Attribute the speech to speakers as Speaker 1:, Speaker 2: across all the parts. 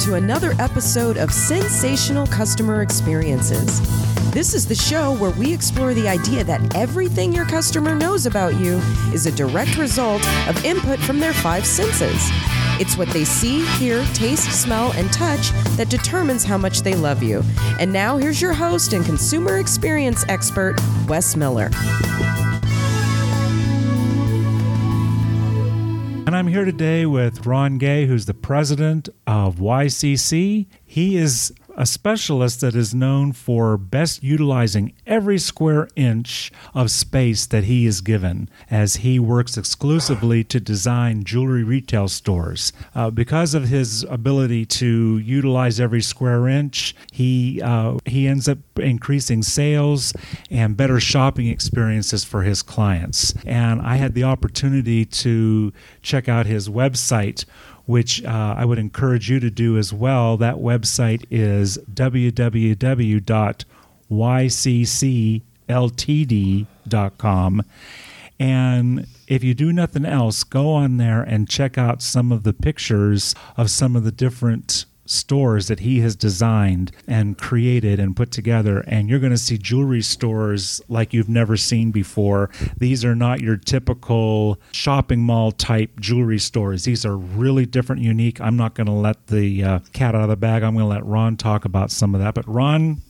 Speaker 1: to another episode of Sensational Customer Experiences. This is the show where we explore the idea that everything your customer knows about you is a direct result of input from their five senses. It's what they see, hear, taste, smell, and touch that determines how much they love you. And now here's your host and consumer experience expert, Wes Miller.
Speaker 2: And I'm here today with Ron Gay, who's the president of YCC. He is a specialist that is known for best utilizing every square inch of space that he is given as he works exclusively to design jewelry retail stores. Uh, because of his ability to utilize every square inch, he, uh, he ends up increasing sales and better shopping experiences for his clients. And I had the opportunity to check out his website which uh, I would encourage you to do as well. That website is www.yccltd.com. And if you do nothing else, go on there and check out some of the pictures of some of the different stores that he has designed and created and put together and you're going to see jewelry stores like you've never seen before. These are not your typical shopping mall type jewelry stores. These are really different unique. I'm not going to let the uh, cat out of the bag. I'm going to let ron talk about some of that. But ron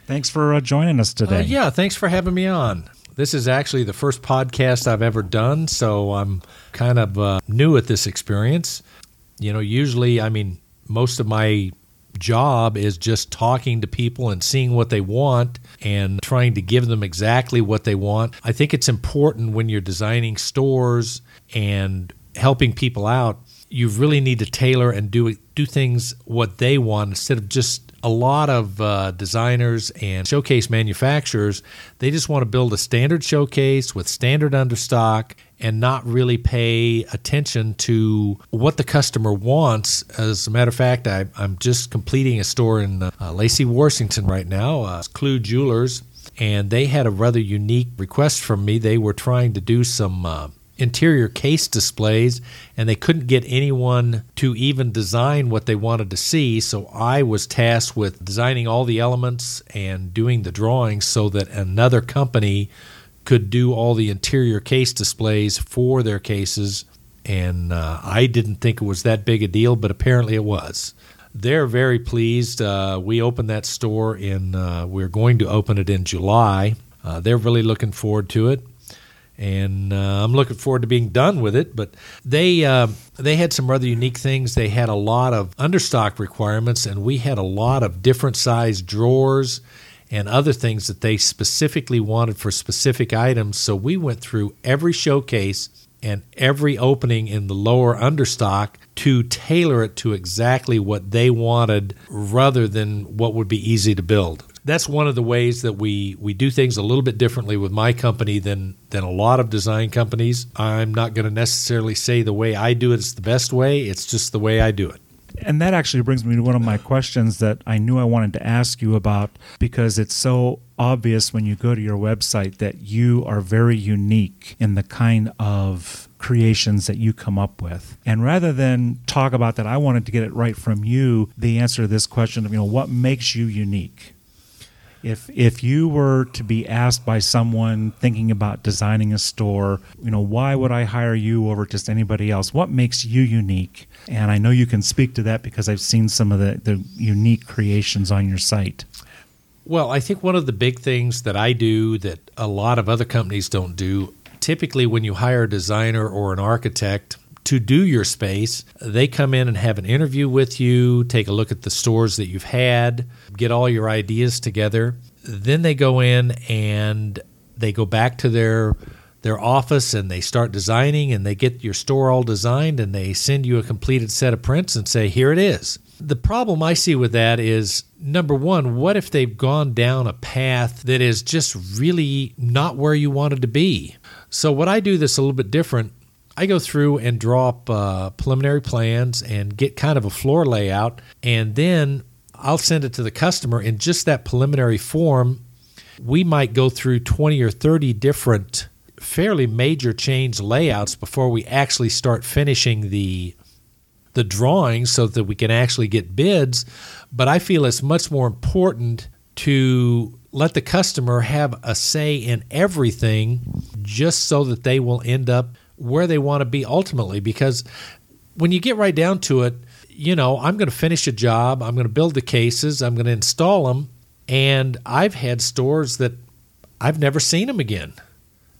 Speaker 2: thanks for uh, joining us today. Uh,
Speaker 3: yeah thanks for having me on. This is actually the first podcast I've ever done, so I'm kind of uh, new at this experience. You know, usually, I mean, most of my job is just talking to people and seeing what they want and trying to give them exactly what they want. I think it's important when you're designing stores and helping people out, you really need to tailor and do do things what they want instead of just a lot of uh, designers and showcase manufacturers, they just want to build a standard showcase with standard understock and not really pay attention to what the customer wants. As a matter of fact, I, am just completing a store in uh, Lacey, Washington right now, uh, Clue Jewelers, and they had a rather unique request from me. They were trying to do some uh, interior case displays and they couldn't get anyone to even design what they wanted to see so i was tasked with designing all the elements and doing the drawings so that another company could do all the interior case displays for their cases and uh, i didn't think it was that big a deal but apparently it was they're very pleased uh, we opened that store in uh, we're going to open it in july uh, they're really looking forward to it and uh, I'm looking forward to being done with it. But they uh, they had some rather unique things. They had a lot of understock requirements, and we had a lot of different size drawers and other things that they specifically wanted for specific items. So we went through every showcase and every opening in the lower understock to tailor it to exactly what they wanted rather than what would be easy to build that's one of the ways that we we do things a little bit differently with my company than than a lot of design companies. I'm not going to necessarily say the way I do it is the best way. It's just the way I do it.
Speaker 2: And that actually brings me to one of my questions that I knew I wanted to ask you about because it's so obvious when you go to your website that you are very unique in the kind of creations that you come up with. And rather than talk about that, I wanted to get it right from you the answer to this question of, you know, what makes you unique? If if you were to be asked by someone thinking about designing a store, you know, why would I hire you over just anybody else? What makes you unique? And I know you can speak to that because I've seen some of the, the unique creations on your site.
Speaker 3: Well, I think one of the big things that I do that a lot of other companies don't do, typically when you hire a designer or an architect, to do your space. They come in and have an interview with you, take a look at the stores that you've had, get all your ideas together. Then they go in and they go back to their their office and they start designing and they get your store all designed and they send you a completed set of prints and say, "Here it is." The problem I see with that is number one, what if they've gone down a path that is just really not where you wanted to be? So, what I do this a little bit different I go through and draw up uh, preliminary plans and get kind of a floor layout, and then I'll send it to the customer in just that preliminary form. We might go through 20 or 30 different fairly major change layouts before we actually start finishing the the drawings so that we can actually get bids. But I feel it's much more important to let the customer have a say in everything just so that they will end up where they want to be ultimately. Because when you get right down to it, you know, I'm going to finish a job, I'm going to build the cases, I'm going to install them. And I've had stores that I've never seen them again.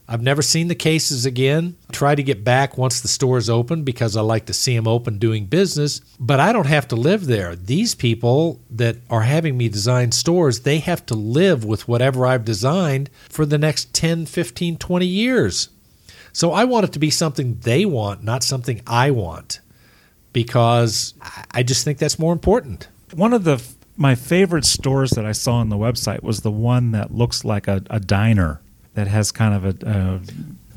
Speaker 3: I've never seen the cases again. Try to get back once the store's open because I like to see them open doing business, but I don't have to live there. These people that are having me design stores, they have to live with whatever I've designed for the next 10, 15, 20 years. So I want it to be something they want, not something I want, because I just think that's more important.
Speaker 2: One of the my favorite stores that I saw on the website was the one that looks like a, a diner that has kind of a, a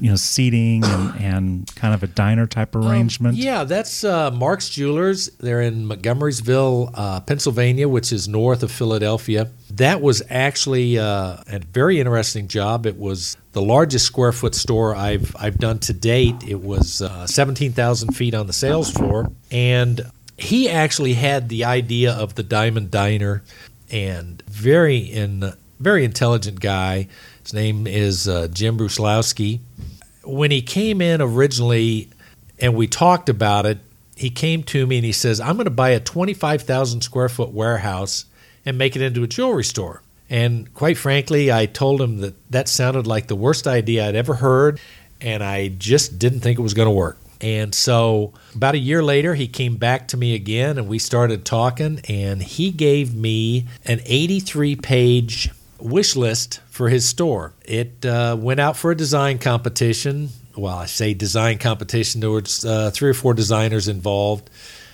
Speaker 2: you know seating and, and, kind of a diner type um, arrangement.
Speaker 3: Um, yeah, that's uh, Mark's Jewelers. They're in Montgomeryville, uh, Pennsylvania, which is north of Philadelphia. That was actually uh, a very interesting job. It was the largest square foot store I've I've done to date. It was uh, seventeen thousand feet on the sales floor, and he actually had the idea of the Diamond Diner, and very in very intelligent guy his name is uh, Jim Bruslowski. When he came in originally and we talked about it, he came to me and he says, I'm going to buy a 25,000 square foot warehouse and make it into a jewelry store. And quite frankly, I told him that that sounded like the worst idea I'd ever heard, and I just didn't think it was going to work. And so, about a year later, he came back to me again and we started talking, and he gave me an 83 page wish list for his store. It uh, went out for a design competition. Well, I say design competition. There was uh, three or four designers involved.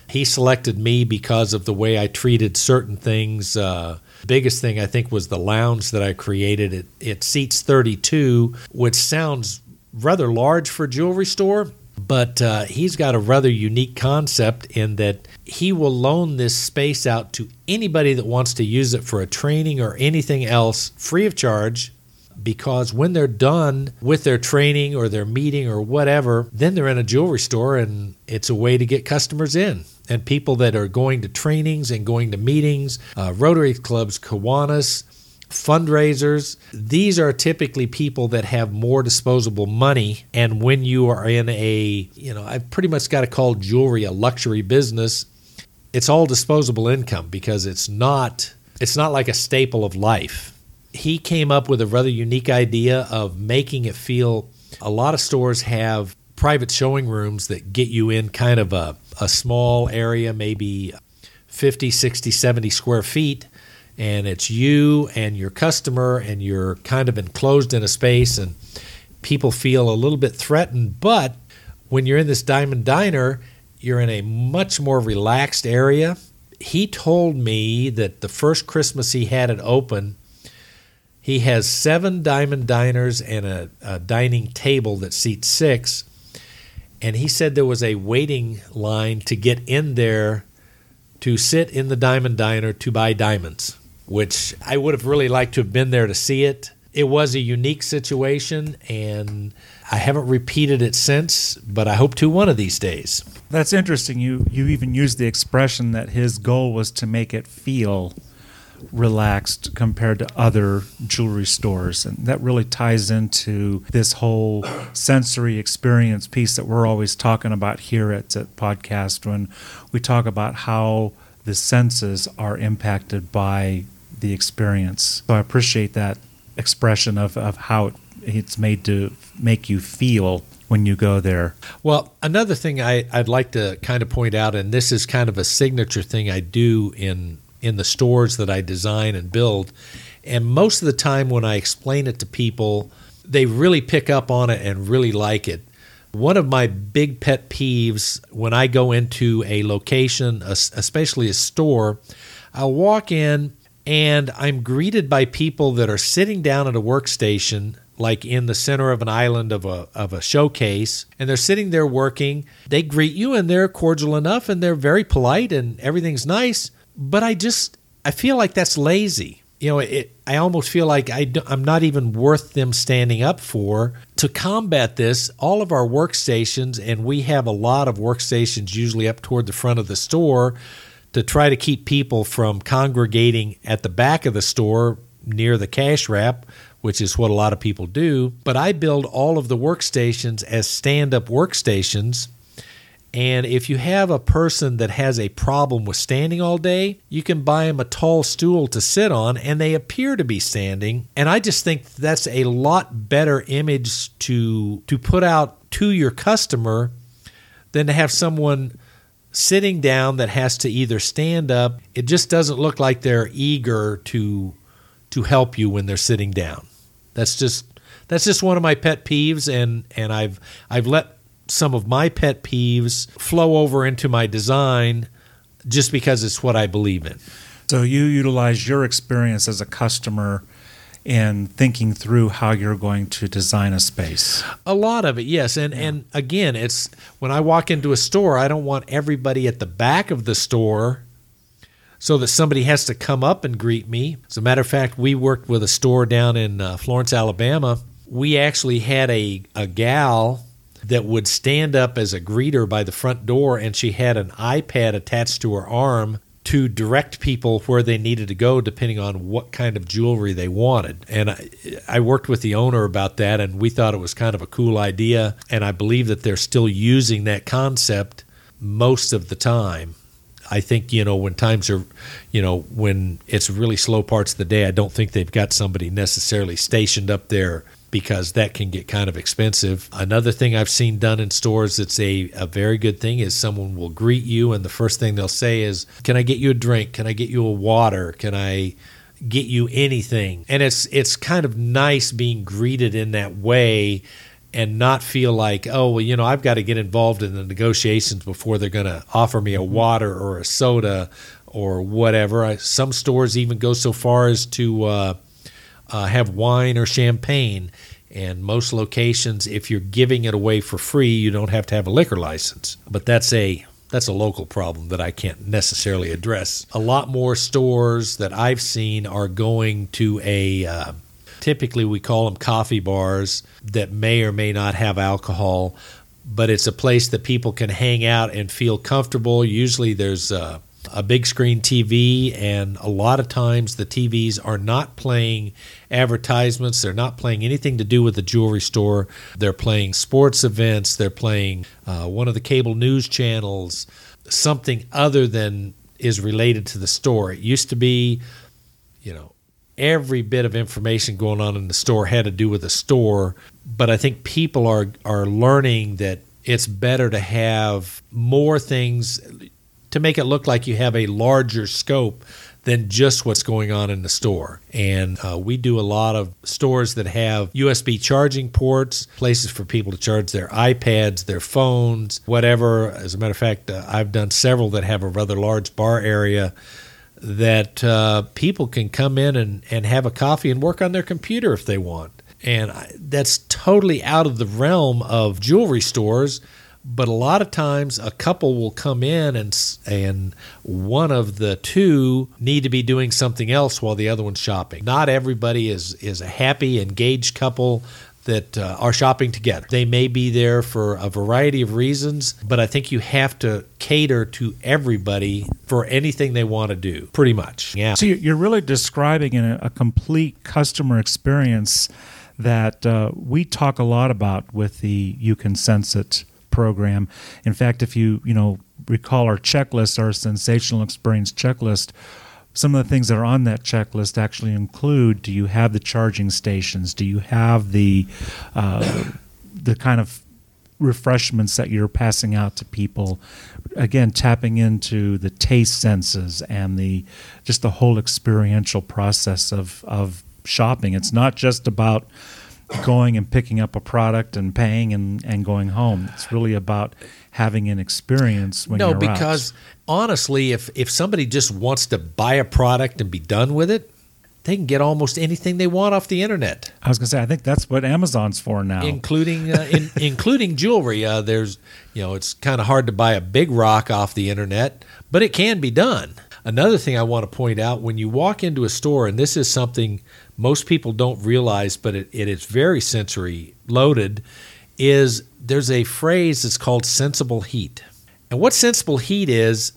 Speaker 3: He selected me because of the way I treated certain things. Uh, biggest thing I think was the lounge that I created. It it seats 32, which sounds rather large for a jewelry store, but uh, he's got a rather unique concept in that he will loan this space out to anybody that wants to use it for a training or anything else free of charge because when they're done with their training or their meeting or whatever, then they're in a jewelry store and it's a way to get customers in. And people that are going to trainings and going to meetings, uh, Rotary clubs, Kiwanis, fundraisers. These are typically people that have more disposable money. And when you are in a, you know, I've pretty much got to call jewelry a luxury business. It's all disposable income because it's not it's not like a staple of life. He came up with a rather unique idea of making it feel a lot of stores have private showing rooms that get you in kind of a, a small area, maybe 50, 60, 70 square feet and it's you and your customer and you're kind of enclosed in a space and people feel a little bit threatened. But when you're in this diamond diner you're in a much more relaxed area. He told me that the first christmas he had it open he has seven diamond diners and a, a dining table that seats six and he said there was a waiting line to get in there to sit in the diamond diner to buy diamonds which I would have really liked to have been there to see it. It was a unique situation, and I haven't repeated it since, but I hope to one of these days.
Speaker 2: That's interesting. You you even used the expression that his goal was to make it feel relaxed compared to other jewelry stores. And that really ties into this whole sensory experience piece that we're always talking about here at, at Podcast when we talk about how the senses are impacted by the experience. So I appreciate that expression of, of how it's made to make you feel when you go there.
Speaker 3: Well, another thing I, I'd like to kind of point out, and this is kind of a signature thing I do in in the stores that I design and build, and most of the time when I explain it to people, they really pick up on it and really like it. One of my big pet peeves when I go into a location, especially a store, I'll walk in and I'm greeted by people that are sitting down at a workstation like in the center of an island of a of a showcase and they're sitting there working they greet you and they're cordial enough and they're very polite and everything's nice but I just I feel like that's lazy you know it I almost feel like I I'm not even worth them standing up for to combat this, all of our workstations, and we have a lot of workstations usually up toward the front of the store to try to keep people from congregating at the back of the store near the cash wrap, which is what a lot of people do. But I build all of the workstations as stand up workstations and if you have a person that has a problem with standing all day, you can buy them a tall stool to sit on and they appear to be standing. And I just think that's a lot better image to to put out to your customer than to have someone sitting down that has to either stand up. It just doesn't look like they're eager to to help you when they're sitting down. That's just that's just one of my pet peeves and and I've I've let some of my pet peeves flow over into my design just because it's what I believe in.
Speaker 2: So you utilize your experience as a customer in thinking through how you're going to design a space.
Speaker 3: A lot of it, yes. And yeah. and again, it's when I walk into a store, I don't want everybody at the back of the store so that somebody has to come up and greet me. As a matter of fact, we worked with a store down in uh, Florence, Alabama. We actually had a, a gal that would stand up as a greeter by the front door, and she had an iPad attached to her arm to direct people where they needed to go depending on what kind of jewelry they wanted. And I, I, worked with the owner about that, and we thought it was kind of a cool idea. And I believe that they're still using that concept most of the time. I think, you know, when times are, you know, when it's really slow parts of the day, I don't think they've got somebody necessarily stationed up there because that can get kind of expensive. Another thing I've seen done in stores that's a, a very good thing is someone will greet you, and the first thing they'll say is, Can I get you a drink? Can I get you a water? Can I get you anything? And it's it's kind of nice being greeted in that way and not feel like, oh, well, you know, I've got to get involved in the negotiations before they're going to offer me a water or a soda or whatever. I, some stores even go so far as to uh, uh, have wine or champagne. And most locations, if you're giving it away for free, you don't have to have a liquor license. But that's a that's a local problem that I can't necessarily address. A lot more stores that I've seen are going to a uh, typically we call them coffee bars that may or may not have alcohol, but it's a place that people can hang out and feel comfortable. Usually there's uh, a big screen TV, and a lot of times the TVs are not playing advertisements. They're not playing anything to do with the jewelry store. They're playing sports events. They're playing uh, one of the cable news channels, something other than is related to the store. It used to be, you know, every bit of information going on in the store had to do with the store. But I think people are are learning that it's better to have more things to make it look like you have a larger scope than just what's going on in the store. And uh, we do a lot of stores that have USB charging ports, places for people to charge their iPads, their phones, whatever. As a matter of fact, uh, I've done several that have a rather large bar area that uh, people can come in and, and have a coffee and work on their computer if they want. And that's totally out of the realm of jewelry stores but a lot of times a couple will come in and and one of the two need to be doing something else while the other one's shopping. Not everybody is is a happy engaged couple that uh, are shopping together. They may be there for a variety of reasons, but I think you have to cater to everybody for anything they want to do, pretty much.
Speaker 2: Yeah. So you're really describing a, a complete customer experience that uh, we talk a lot about with the You Can Sense It program. In fact, if you you know recall our checklist, our sensational experience checklist, some of the things that are on that checklist actually include: Do you have the charging stations? Do you have the uh, the kind of refreshments that you're passing out to people? Again, tapping into the taste senses and the just the whole experiential process of of shopping. It's not just about going and picking up a product and paying and, and going home. It's really about having an experience when
Speaker 3: no,
Speaker 2: you're
Speaker 3: because honestly, if if somebody just wants to buy a product and be done with it, they can get almost anything they want off the internet.
Speaker 2: I was going to say, I think that's what Amazon's for now,
Speaker 3: including uh, in, including jewelry. Uh, there's, you know, it's kind of hard to buy a big rock off the internet, but it can be done. Another thing I want to point out when you walk into a store, and this is something most people don't realize, but it, it is very sensory loaded, is there's a phrase that's called sensible heat. And what sensible heat is,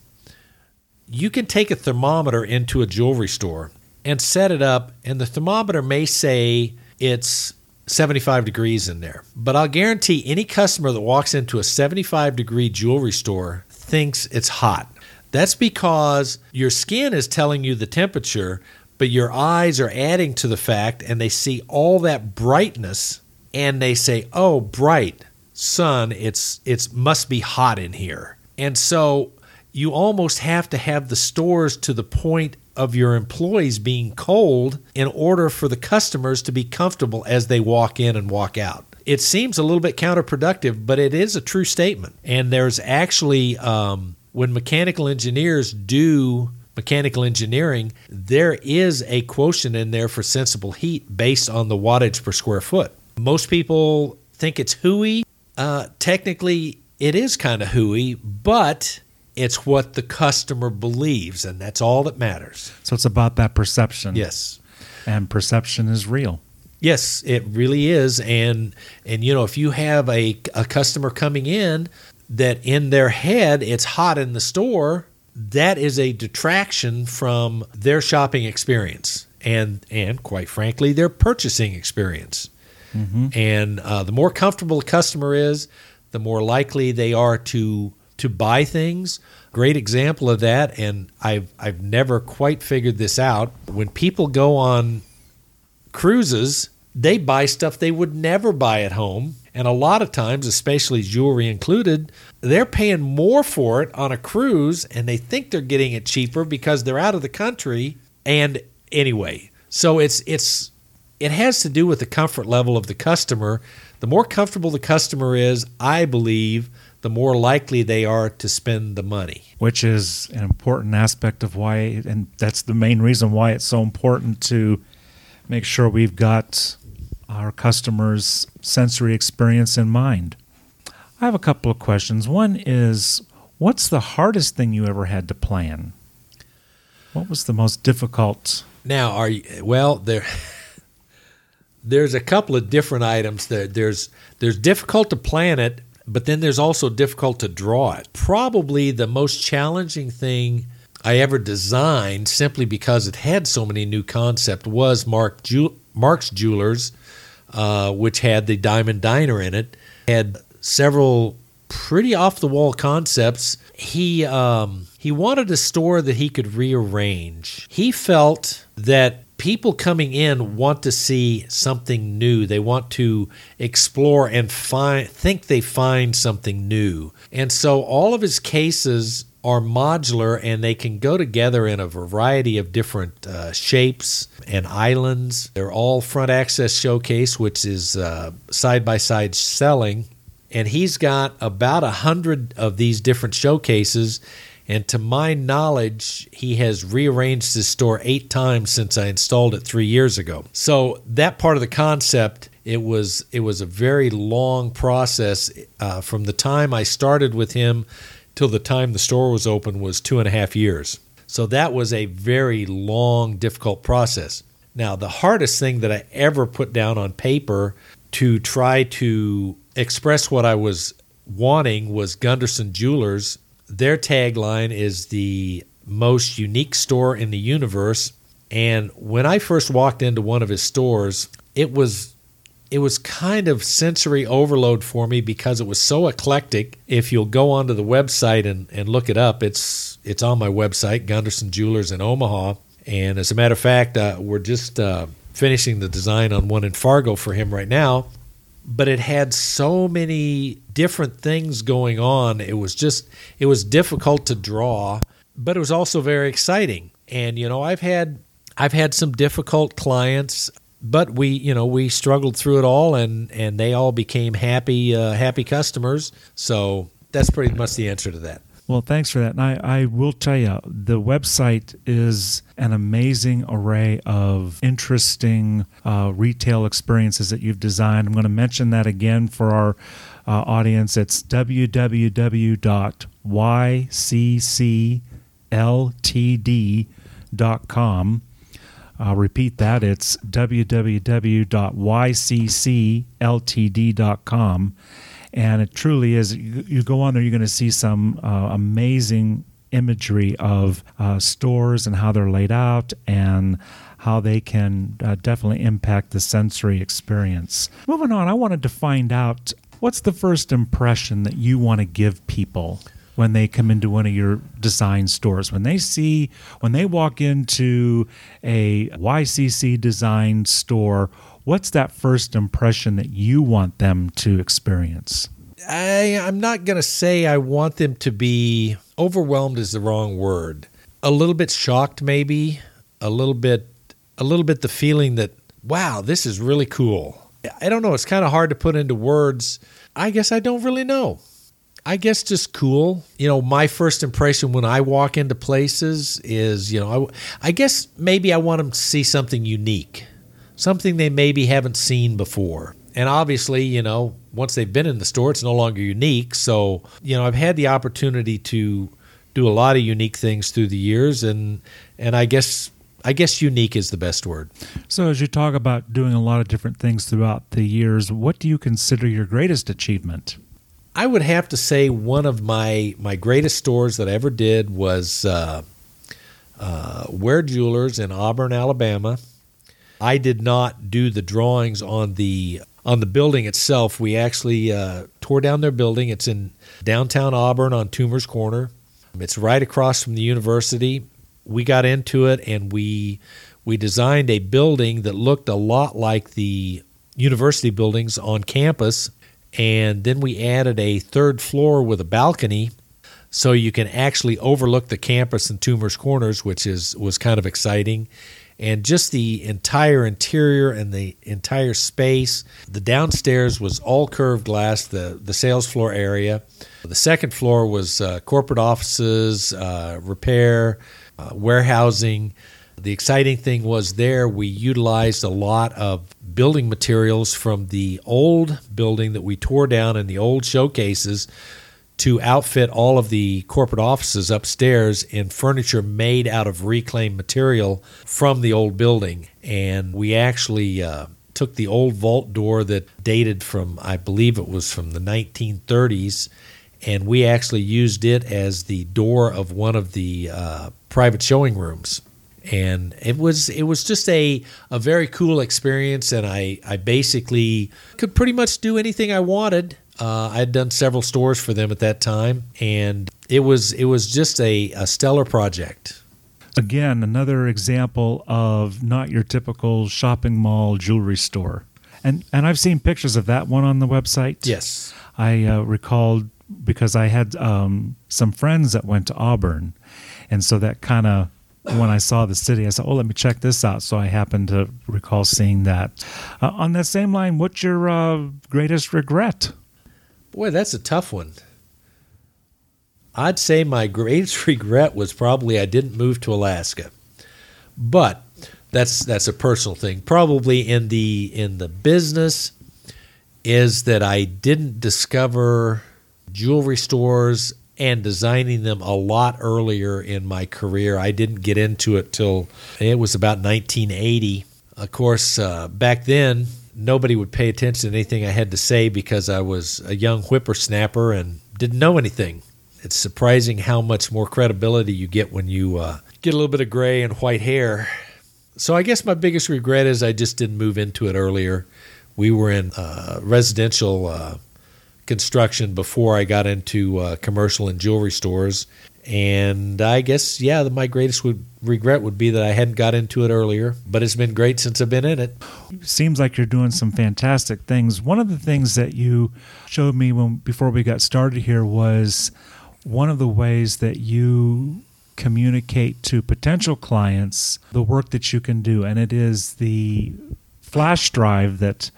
Speaker 3: you can take a thermometer into a jewelry store and set it up, and the thermometer may say it's 75 degrees in there. But I'll guarantee any customer that walks into a 75 degree jewelry store thinks it's hot. That's because your skin is telling you the temperature, but your eyes are adding to the fact and they see all that brightness and they say, "Oh, bright sun, it's it's must be hot in here." And so you almost have to have the stores to the point of your employees being cold in order for the customers to be comfortable as they walk in and walk out. It seems a little bit counterproductive, but it is a true statement. And there's actually, um, when mechanical engineers do mechanical engineering, there is a quotient in there for sensible heat based on the wattage per square foot. Most people think it's hooey. Uh, technically, it is kind of hooey, but it's what the customer believes, and that's all that matters.
Speaker 2: So it's about that perception.
Speaker 3: Yes.
Speaker 2: And perception is real.
Speaker 3: Yes, it really is. And and you know, if you have a, a customer coming in that in their head it's hot in the store, that is a detraction from their shopping experience and and quite frankly their purchasing experience. Mm-hmm. And uh, the more comfortable a customer is, the more likely they are to to buy things. Great example of that, and I've I've never quite figured this out. When people go on cruises, they buy stuff they would never buy at home. And a lot of times, especially jewelry included, they're paying more for it on a cruise and they think they're getting it cheaper because they're out of the country. And anyway, so it's it's it has to do with the comfort level of the customer. The more comfortable the customer is, I believe, the more likely they are to spend the money.
Speaker 2: Which is an important aspect of why, and that's the main reason why it's so important to make sure we've got our customers' sensory experience in mind. I have a couple of questions. One is what's the hardest thing you ever had to plan? What was the most difficult?
Speaker 3: Now, are you, well, there there's a couple of different items that There's there's difficult to plan it but then there's also difficult to draw it. Probably the most challenging thing I ever designed, simply because it had so many new concepts, was Mark Ju- Mark's Jewelers, uh, which had the Diamond Diner in it. Had several pretty off the wall concepts. He um, he wanted a store that he could rearrange. He felt that people coming in want to see something new. They want to explore and find think they find something new. And so all of his cases are modular and they can go together in a variety of different uh, shapes and islands. They're all front access showcase, which is side by side selling. And he's got about a hundred of these different showcases and to my knowledge, he has rearranged his store eight times since I installed it three years ago. So that part of the concept, it was it was a very long process uh, from the time I started with him till the time the store was open was two and a half years. So that was a very long, difficult process. Now, the hardest thing that I ever put down on paper to try to express what I was wanting was Gunderson Jewelers their tagline is the most unique store in the universe. And when I first walked into one of his stores, it was it was kind of sensory overload for me because it was so eclectic. If you'll go onto the website and, and look it up, it's it's on my website, Gunderson Jewelers in Omaha. And as a matter of fact, uh, we're just uh, finishing the design on one in Fargo for him right now but it had so many different things going on. It was just it was difficult to draw, but it was also very exciting. And you know, I've had I've had some difficult clients, but we you know we struggled through it all, and and they all became happy uh, happy customers. So that's pretty much the answer to that.
Speaker 2: Well, thanks for that. And I, I will tell you, the website is an amazing array of interesting uh, retail experiences that you've designed. I'm going to mention that again for our uh, audience. It's www.ycc www.yccltd.com. I'll repeat that. It's www.yccltd.com. And it truly is, you, go on there, you're going to see some uh, amazing imagery of uh, stores and how they're laid out and how they can uh, definitely impact the sensory experience. Moving on, I wanted to find out what's the first impression that you want to give people when they come into one of your design stores when they see when they walk into a YCC design store what's that first impression that you want them to experience
Speaker 3: I, I'm not going to say I want them to be overwhelmed is the wrong word. A little bit shocked, maybe. A little bit, a little bit the feeling that wow, this is really cool. I don't know. It's kind of hard to put into words. I guess I don't really know. I guess just cool. You know, my first impression when I walk into places is, you know, I, I guess maybe I want them to see something unique, something they maybe haven't seen before. And obviously, you know, once they've been in the store, it's no longer unique. So, you know, I've had the opportunity to do a lot of unique things through the years, and and I guess I guess unique is the best word.
Speaker 2: So, as you talk about doing a lot of different things throughout the years, what do you consider your greatest achievement?
Speaker 3: I would have to say one of my my greatest stores that I ever did was uh, uh, Ware Jewelers in Auburn, Alabama. I did not do the drawings on the on the building itself. We actually uh, tore down their building. It's in downtown Auburn on Toomer's Corner. It's right across from the university. We got into it and we we designed a building that looked a lot like the university buildings on campus and then we added a third floor with a balcony so you can actually overlook the campus and Toomer's Corners, which is was kind of exciting. And just the entire interior and the entire space. The downstairs was all curved glass, the, the sales floor area. The second floor was uh, corporate offices, uh, repair, uh, warehousing. The exciting thing was there we utilized a lot of building materials from the old building that we tore down and the old showcases to outfit all of the corporate offices upstairs in furniture made out of reclaimed material from the old building. And we actually uh, took the old vault door that dated from, I believe it was from the 1930s, and we actually used it as the door of one of the uh, private showing rooms and it was it was just a a very cool experience and I I basically could pretty much do anything I wanted. Uh, I had done several stores for them at that time, and it was it was just a, a stellar project.
Speaker 2: Again, another example of not your typical shopping mall jewelry store, and and I've seen pictures of that one on the website.
Speaker 3: Yes,
Speaker 2: I uh, recalled because I had um, some friends that went to Auburn, and so that kind of when I saw the city, I said, "Oh, let me check this out." So I happened to recall seeing that. Uh, on that same line, what's your uh, greatest regret?
Speaker 3: Boy, that's a tough one. I'd say my greatest regret was probably I didn't move to Alaska, but that's that's a personal thing. Probably in the in the business is that I didn't discover jewelry stores and designing them a lot earlier in my career. I didn't get into it till it was about 1980. Of course, uh, back then, nobody would pay attention to anything I had to say because I was a young whippersnapper and didn't know anything. It's surprising how much more credibility you get when you uh, get a little bit of gray and white hair. So I guess my biggest regret is I just didn't move into it earlier. We were in uh, residential uh, construction before I got into uh, commercial and jewelry stores. And I guess, yeah, my greatest would, regret would be that I hadn't got into it earlier, but it's been great since I've been in it.
Speaker 2: Seems like you're doing some fantastic things. One of the things that you showed me when before we got started here was one of the ways that you communicate to potential clients the work that you can do, and it is the flash drive that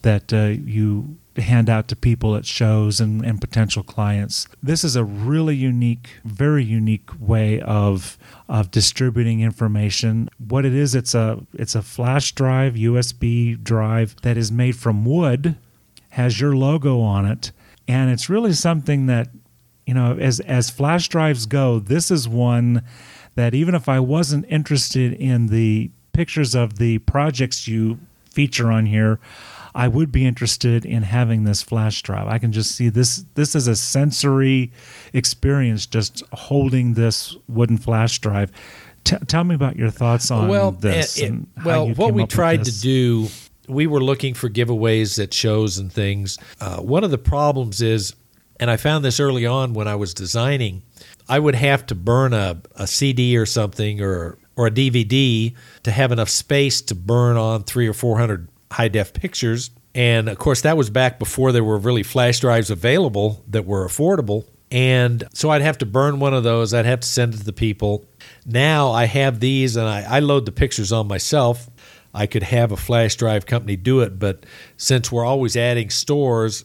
Speaker 2: that uh, you hand out to people at shows and, and potential clients. This is a really unique, very unique way of of distributing information. What it is, it's a it's a flash drive, USB drive that is made from wood, has your logo on it, and it's really something that you know, as as flash drives go, this is one that even if I wasn't interested in the pictures of the projects you feature on here, I would be interested in having this flash drive. I can just see this this is a sensory experience just holding this wooden flash drive. T- tell me about your thoughts on
Speaker 3: well,
Speaker 2: this.
Speaker 3: It, well, what we tried to do, we were looking for giveaways at shows and things. Uh, one of the problems is, and I found this early on when I was designing, I would have to burn a, a CD or something or or a DVD to have enough space to burn on three or four hundred high def pictures. And of course, that was back before there were really flash drives available that were affordable. And so I'd have to burn one of those. I'd have to send it to the people. Now I have these and I, I load the pictures on myself. I could have a flash drive company do it, but since we're always adding stores,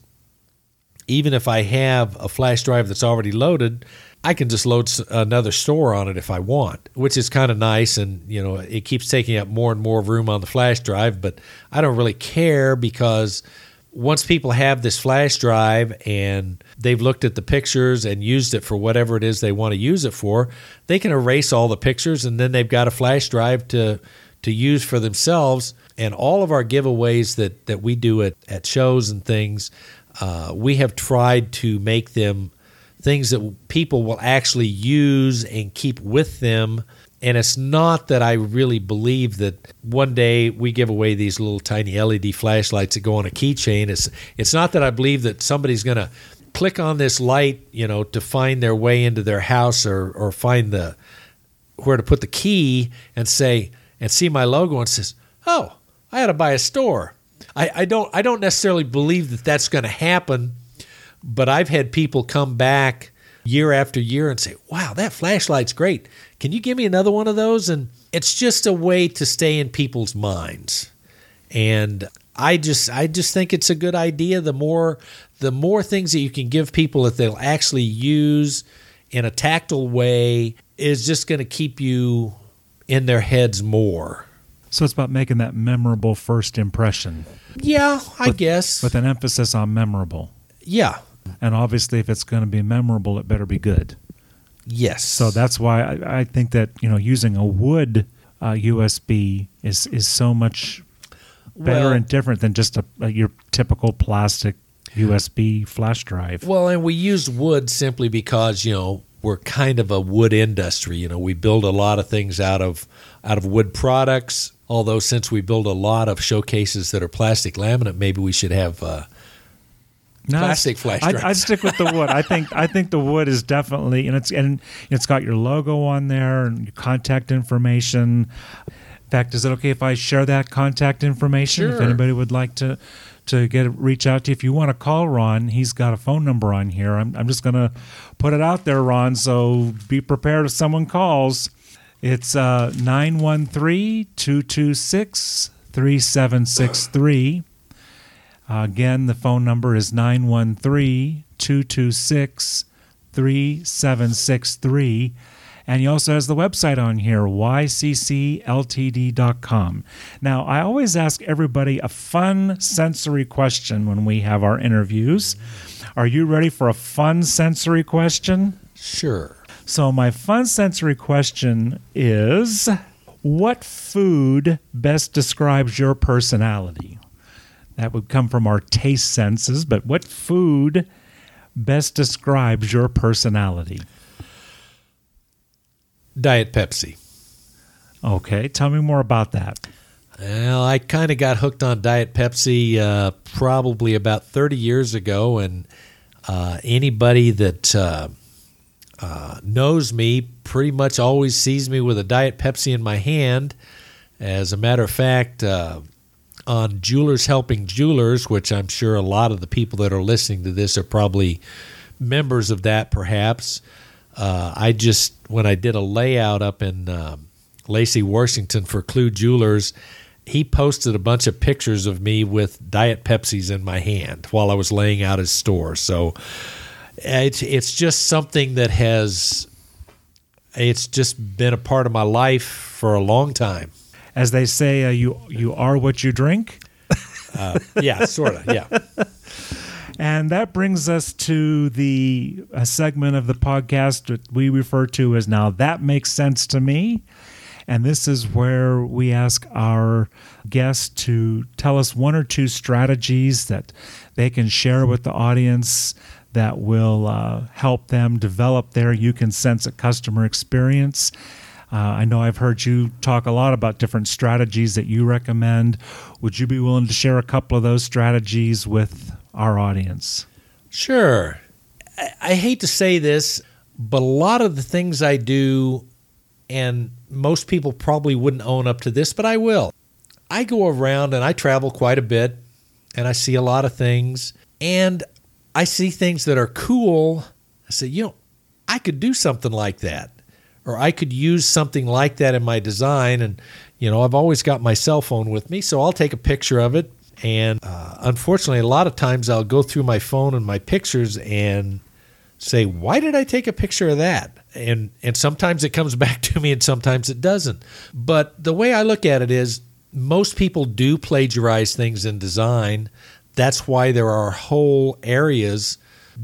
Speaker 3: even if I have a flash drive that's already loaded, I can just load another store on it if I want, which is kind of nice. And, you know, it keeps taking up more and more room on the flash drive, but I don't really care because once people have this flash drive and they've looked at the pictures and used it for whatever it is they want to use it for, they can erase all the pictures and then they've got a flash drive to to use for themselves. And all of our giveaways that that we do at, at shows and things, uh, we have tried to make them things that people will actually use and keep with them. And it's not that I really believe that one day we give away these little tiny LED flashlights that go on a keychain. It's it's not that I believe that somebody's going to click on this light, you know, to find their way into their house or or find the where to put the key and say and see my logo and says, "Oh, I ought to buy a store." I, I don't I don't necessarily believe that that's going to happen but I've had people come back year after year and say, wow, that flashlight's great. Can you give me another one of those? And it's just a way to stay in people's minds. And I just I just think it's a good idea. The more the more things that you can give people that they'll actually use in a tactile way is just going to keep you in their heads more.
Speaker 2: So it's about making that memorable first impression.
Speaker 3: Yeah, I
Speaker 2: with,
Speaker 3: guess.
Speaker 2: With an emphasis on memorable.
Speaker 3: Yeah,
Speaker 2: and obviously, if it's going to be memorable, it better be good.
Speaker 3: Yes.
Speaker 2: So that's why I, I think that you know using a wood uh, USB is is so much better well, and different than just a, a, your typical plastic USB flash drive.
Speaker 3: Well, and we use wood simply because you know we're kind of a wood industry. You know, we build a lot of things out of out of wood products. Although since we build a lot of showcases that are plastic laminate, maybe we should have. Uh, no, plastic flash
Speaker 2: drive. I, would stick with the wood. I think I think the wood is definitely and it's and it's got your logo on there and your contact information. In fact, is it okay if I share that contact information
Speaker 3: sure.
Speaker 2: if anybody would like to to get reach out to you? If you want to call Ron, he's got a phone number on here. I'm I'm just gonna put it out there, Ron. So be prepared if someone calls. It's uh 913 226 3763. Again, the phone number is 913 226 3763. And he also has the website on here, yccltd.com. Now, I always ask everybody a fun sensory question when we have our interviews. Are you ready for a fun sensory question?
Speaker 3: Sure.
Speaker 2: So, my fun sensory question is What food best describes your personality? That would come from our taste senses, but what food best describes your personality?
Speaker 3: Diet Pepsi.
Speaker 2: Okay, tell me more about that.
Speaker 3: Well, I kind of got hooked on Diet Pepsi uh, probably about 30 years ago, and uh, anybody that uh, uh knows me pretty much always sees me with a Diet Pepsi in my hand. As a matter of fact, uh, on Jewelers Helping Jewelers, which I'm sure a lot of the people that are listening to this are probably members of that, perhaps. Uh, I just, when I did a layout up in um, Lacey, Washington for Clue Jewelers, he posted a bunch of pictures of me with Diet Pepsis in my hand while I was laying out his store. So it's, it's just something that has, it's just been a part of my life for a long time
Speaker 2: as they say, uh, you you are what you drink.
Speaker 3: uh, yeah, sort of. Yeah.
Speaker 2: And that brings us to the a segment of the podcast that we refer to as now that makes sense to me. And this is where we ask our guests to tell us one or two strategies that they can share with the audience that will uh, help them develop their You Can Sense It customer experience. Uh, I know I've heard you talk a lot about different strategies that you recommend. Would you be willing to share a couple of those strategies with our audience?
Speaker 3: Sure. I, I hate to say this, but a lot of the things I do, and most people probably wouldn't own up to this, but I will. I go around and I travel quite a bit and I see a lot of things and I see things that are cool. I say, you know, I could do something like that or I could use something like that in my design. And, you know, I've always got my cell phone with me, so I'll take a picture of it. And uh, unfortunately, a lot of times I'll go through my phone and my pictures and say, why did I take a picture of that? And, and sometimes it comes back to me and sometimes it doesn't. But the way I look at it is most people do plagiarize things in design. That's why there are whole areas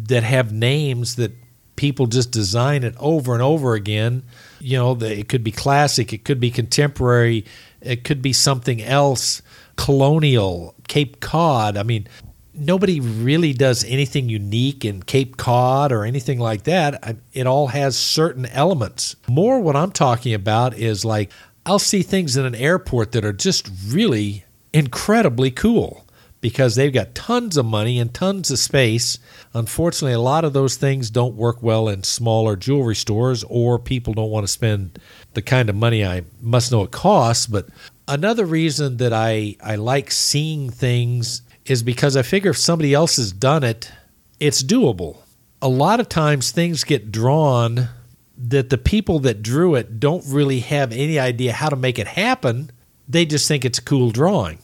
Speaker 3: that have names that people just design it over and over again. You know, it could be classic, it could be contemporary, it could be something else, colonial, Cape Cod. I mean, nobody really does anything unique in Cape Cod or anything like that. It all has certain elements. More what I'm talking about is like I'll see things in an airport that are just really incredibly cool because they've got tons of money and tons of space. Unfortunately, a lot of those things don't work well in smaller jewelry stores, or people don't want to spend the kind of money I must know it costs. But another reason that I, I like seeing things is because I figure if somebody else has done it, it's doable. A lot of times things get drawn that the people that drew it don't really have any idea how to make it happen. They just think it's a cool drawing.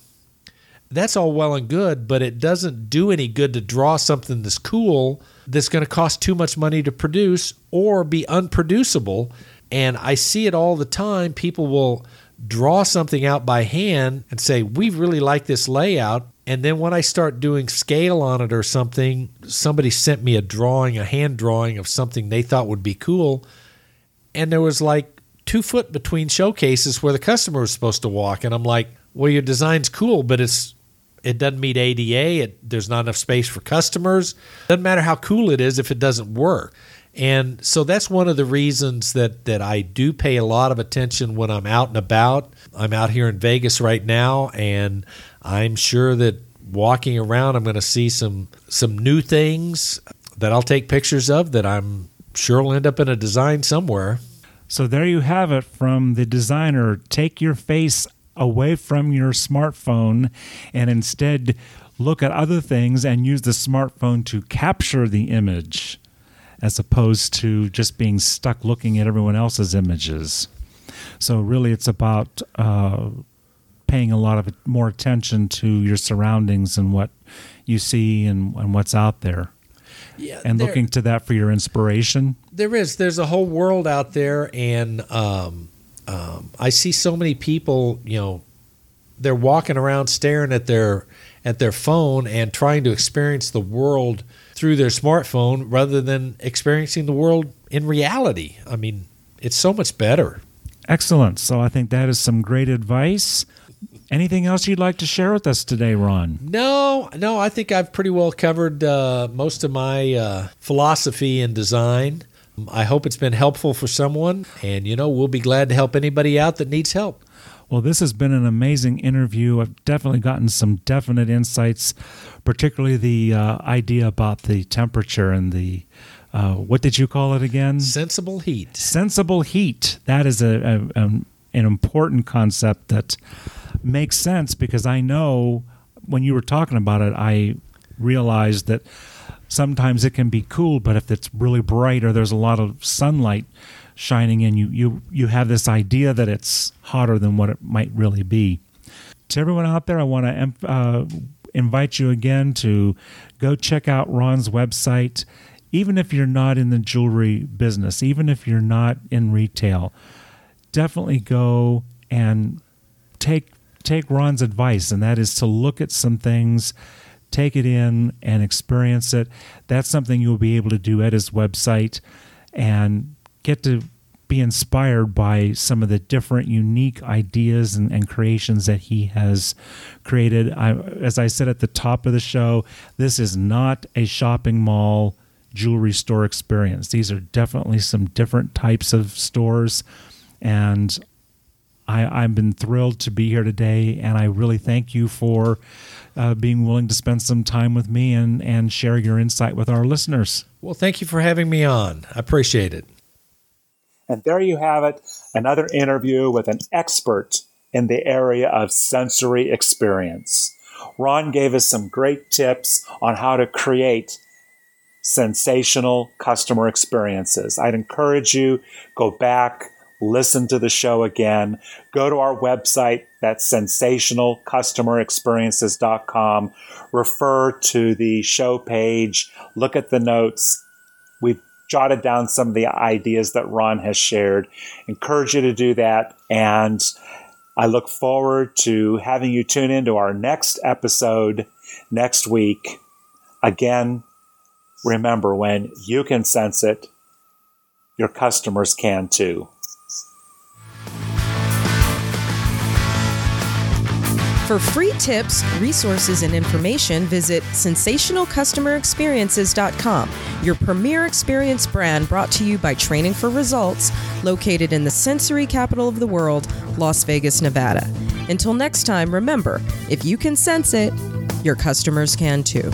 Speaker 3: That's all well and good, but it doesn't do any good to draw something that's cool that's going to cost too much money to produce or be unproducible. And I see it all the time. People will draw something out by hand and say, We really like this layout. And then when I start doing scale on it or something, somebody sent me a drawing, a hand drawing of something they thought would be cool and there was like two foot between showcases where the customer was supposed to walk, and I'm like, well, your design's cool, but it's it doesn't meet ADA. It, there's not enough space for customers. Doesn't matter how cool it is if it doesn't work. And so that's one of the reasons that that I do pay a lot of attention when I'm out and about. I'm out here in Vegas right now, and I'm sure that walking around, I'm going to see some some new things that I'll take pictures of that I'm sure will end up in a design somewhere.
Speaker 2: So there you have it from the designer. Take your face away from your smartphone and instead look at other things and use the smartphone to capture the image as opposed to just being stuck looking at everyone else's images. So, really, it's about uh, paying a lot of more attention to your surroundings and what you see and, and what's out there
Speaker 3: yeah,
Speaker 2: and
Speaker 3: there,
Speaker 2: looking to that for your inspiration?
Speaker 3: There is. There's a whole world out there, and um, um, I see so many people. You know, they're walking around staring at their at their phone and trying to experience the world through their smartphone rather than experiencing the world in reality. I mean, it's so much better.
Speaker 2: Excellent. So I think that is some great advice. Anything else you'd like to share with us today, Ron?
Speaker 3: No, no. I think I've pretty well covered uh, most of my uh, philosophy in design. I hope it's been helpful for someone, and you know, we'll be glad to help anybody out that needs help.
Speaker 2: Well, this has been an amazing interview. I've definitely gotten some definite insights, particularly the uh, idea about the temperature and the uh, what did you call it again?
Speaker 3: Sensible heat.
Speaker 2: Sensible heat. That is a, a, a an important concept that makes sense because I know when you were talking about it, I realized that sometimes it can be cool, but if it's really bright or there's a lot of sunlight shining in, you you you have this idea that it's hotter than what it might really be. To everyone out there, I want to uh, invite you again to go check out Ron's website. Even if you're not in the jewelry business, even if you're not in retail, definitely go and take take Ron's advice, and that is to look at some things take it in and experience it. That's something you'll be able to do at his website and get to be inspired by some of the different unique ideas and, and creations that he has created. I, as I said at the top of the show, this is not a shopping mall jewelry store experience. These are definitely some different types of stores. And I, I've been thrilled to be here today, and I really thank you for uh, being willing to spend some time with me and, and share your insight with our listeners.
Speaker 3: Well, thank you for having me on. I appreciate it.
Speaker 4: And there you have it another interview with an expert in the area of sensory experience. Ron gave us some great tips on how to create sensational customer experiences. I'd encourage you go back, listen to the show again, go to our website that's sensationalcustomerexperiences.com, refer to the show page, look at the notes. We've jotted down some of the ideas that Ron has shared. Encourage you to do that and I look forward to having you tune into our next episode next week. Again, remember when you can sense it, your customers can too.
Speaker 1: For free tips, resources, and information, visit sensationalcustomerexperiences.com, your premier experience brand brought to you by Training for Results, located in the sensory capital of the world, Las Vegas, Nevada. Until next time, remember if you can sense it, your customers can too.